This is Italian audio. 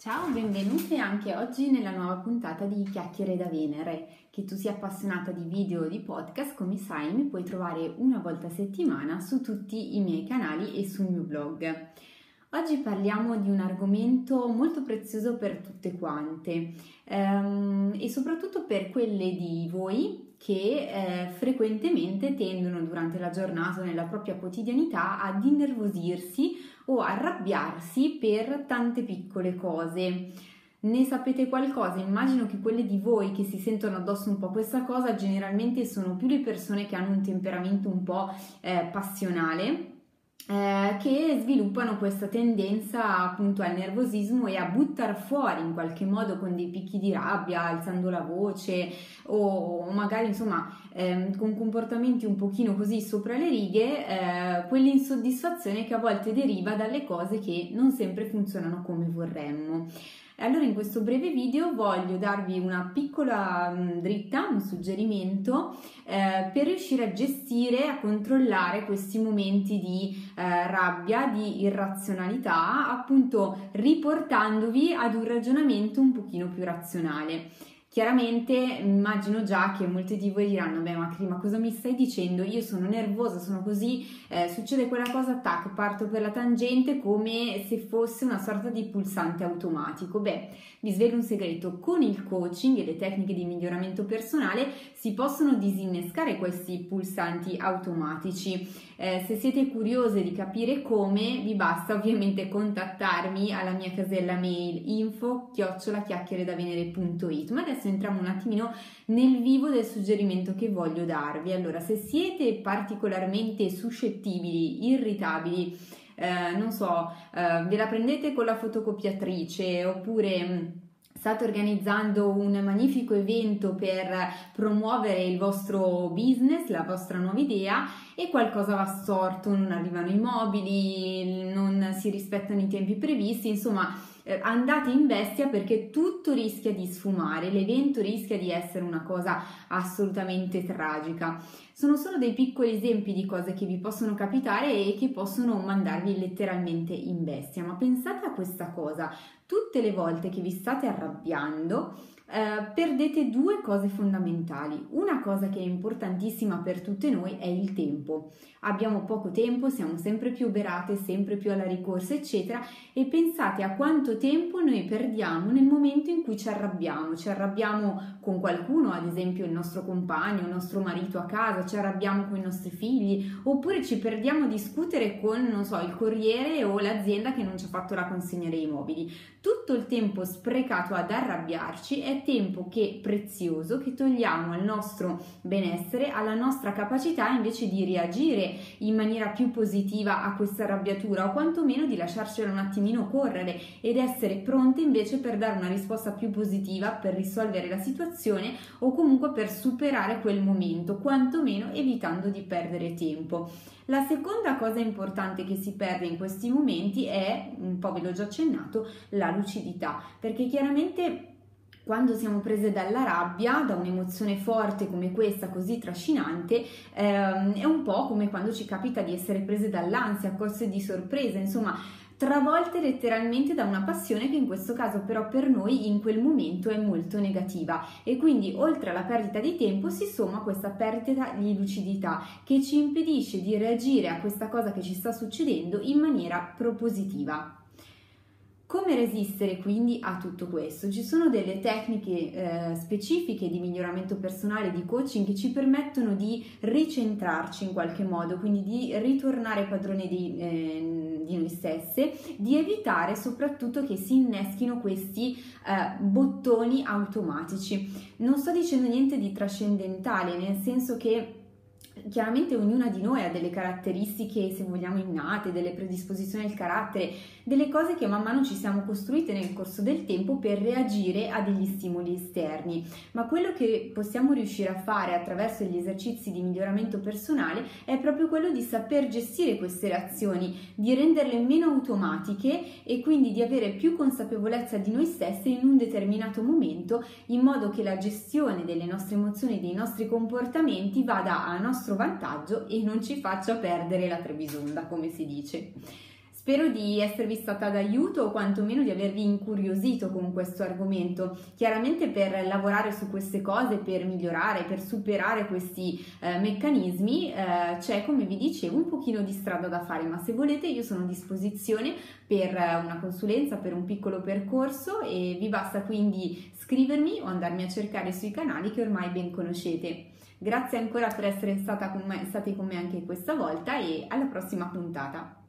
Ciao, benvenute anche oggi nella nuova puntata di Chiacchiere da Venere. Che tu sia appassionata di video o di podcast, come sai, mi puoi trovare una volta a settimana su tutti i miei canali e sul mio blog. Oggi parliamo di un argomento molto prezioso per tutte quante ehm, e soprattutto per quelle di voi che eh, frequentemente tendono durante la giornata o nella propria quotidianità ad innervosirsi o arrabbiarsi per tante piccole cose. Ne sapete qualcosa? Immagino che quelle di voi che si sentono addosso un po' questa cosa generalmente sono più le persone che hanno un temperamento un po' eh, passionale eh, che sviluppano questa tendenza appunto al nervosismo e a buttare fuori in qualche modo con dei picchi di rabbia, alzando la voce o, o magari insomma eh, con comportamenti un pochino così sopra le righe, eh, quell'insoddisfazione che a volte deriva dalle cose che non sempre funzionano come vorremmo. Allora in questo breve video voglio darvi una piccola mh, dritta, un suggerimento eh, per riuscire a gestire, a controllare questi momenti di eh, rabbia, di irrazionalità, appunto riportandovi ad un ragionamento un pochino più razionale. Chiaramente immagino già che molti di voi diranno, beh Macri, ma cosa mi stai dicendo? Io sono nervosa, sono così, eh, succede quella cosa, tac, parto per la tangente come se fosse una sorta di pulsante automatico. Beh, vi svelo un segreto, con il coaching e le tecniche di miglioramento personale si possono disinnescare questi pulsanti automatici. Eh, se siete curiose di capire come, vi basta ovviamente contattarmi alla mia casella mail info chiocciola chiacchieredavenere.it. Ma adesso adesso entriamo un attimino nel vivo del suggerimento che voglio darvi. Allora, se siete particolarmente suscettibili, irritabili, eh, non so, eh, ve la prendete con la fotocopiatrice oppure mm, state organizzando un magnifico evento per promuovere il vostro business, la vostra nuova idea e qualcosa va storto, non arrivano i mobili, non si rispettano i tempi previsti, insomma eh, andate in bestia perché tutto rischia di sfumare, l'evento rischia di essere una cosa assolutamente tragica. Sono solo dei piccoli esempi di cose che vi possono capitare e che possono mandarvi letteralmente in bestia, ma pensate a questa cosa, tutte le volte che vi state arrabbiando, eh, perdete due cose fondamentali. Una cosa che è importantissima per tutte noi è il tempo. Abbiamo poco tempo, siamo sempre più oberate, sempre più alla ricorsa, eccetera, e pensate a quanto tempo noi perdiamo nel momento in cui ci arrabbiamo. Ci arrabbiamo con qualcuno, ad esempio il nostro compagno, il nostro marito a casa, ci arrabbiamo con i nostri figli, oppure ci perdiamo a discutere con, non so, il corriere o l'azienda che non ci ha fatto la consegna dei mobili. Tutto il tempo sprecato ad arrabbiarci è tempo che prezioso che togliamo al nostro benessere, alla nostra capacità invece di reagire in maniera più positiva a questa arrabbiatura o quantomeno di lasciarcela un attimino correre ed essere pronte invece per dare una risposta più positiva per risolvere la situazione o comunque per superare quel momento, quantomeno evitando di perdere tempo. La seconda cosa importante che si perde in questi momenti è, un po' ve l'ho già accennato, la lucidità, perché chiaramente quando siamo prese dalla rabbia, da un'emozione forte come questa, così trascinante, ehm, è un po' come quando ci capita di essere prese dall'ansia, corse di sorpresa, insomma, travolte letteralmente da una passione che in questo caso però per noi in quel momento è molto negativa e quindi oltre alla perdita di tempo si somma questa perdita di lucidità che ci impedisce di reagire a questa cosa che ci sta succedendo in maniera propositiva. Come resistere quindi a tutto questo? Ci sono delle tecniche eh, specifiche di miglioramento personale, di coaching che ci permettono di ricentrarci in qualche modo, quindi di ritornare padroni di, eh, di noi stesse, di evitare soprattutto che si inneschino questi eh, bottoni automatici. Non sto dicendo niente di trascendentale, nel senso che chiaramente ognuna di noi ha delle caratteristiche, se vogliamo, innate, delle predisposizioni al carattere, delle cose che man mano ci siamo costruite nel corso del tempo per reagire a degli stimoli esterni. Ma quello che possiamo riuscire a fare attraverso gli esercizi di miglioramento personale è proprio quello di saper gestire queste reazioni, di renderle meno automatiche e quindi di avere più consapevolezza di noi stesse in un determinato momento, in modo che la gestione delle nostre emozioni dei nostri comportamenti vada a nostro vantaggio e non ci faccia perdere la trebisonda, come si dice. Spero di esservi stata d'aiuto o quantomeno di avervi incuriosito con questo argomento. Chiaramente per lavorare su queste cose, per migliorare, per superare questi eh, meccanismi, eh, c'è come vi dicevo un pochino di strada da fare, ma se volete io sono a disposizione per una consulenza, per un piccolo percorso e vi basta quindi scrivermi o andarmi a cercare sui canali che ormai ben conoscete. Grazie ancora per essere con me, stati con me anche questa volta e alla prossima puntata.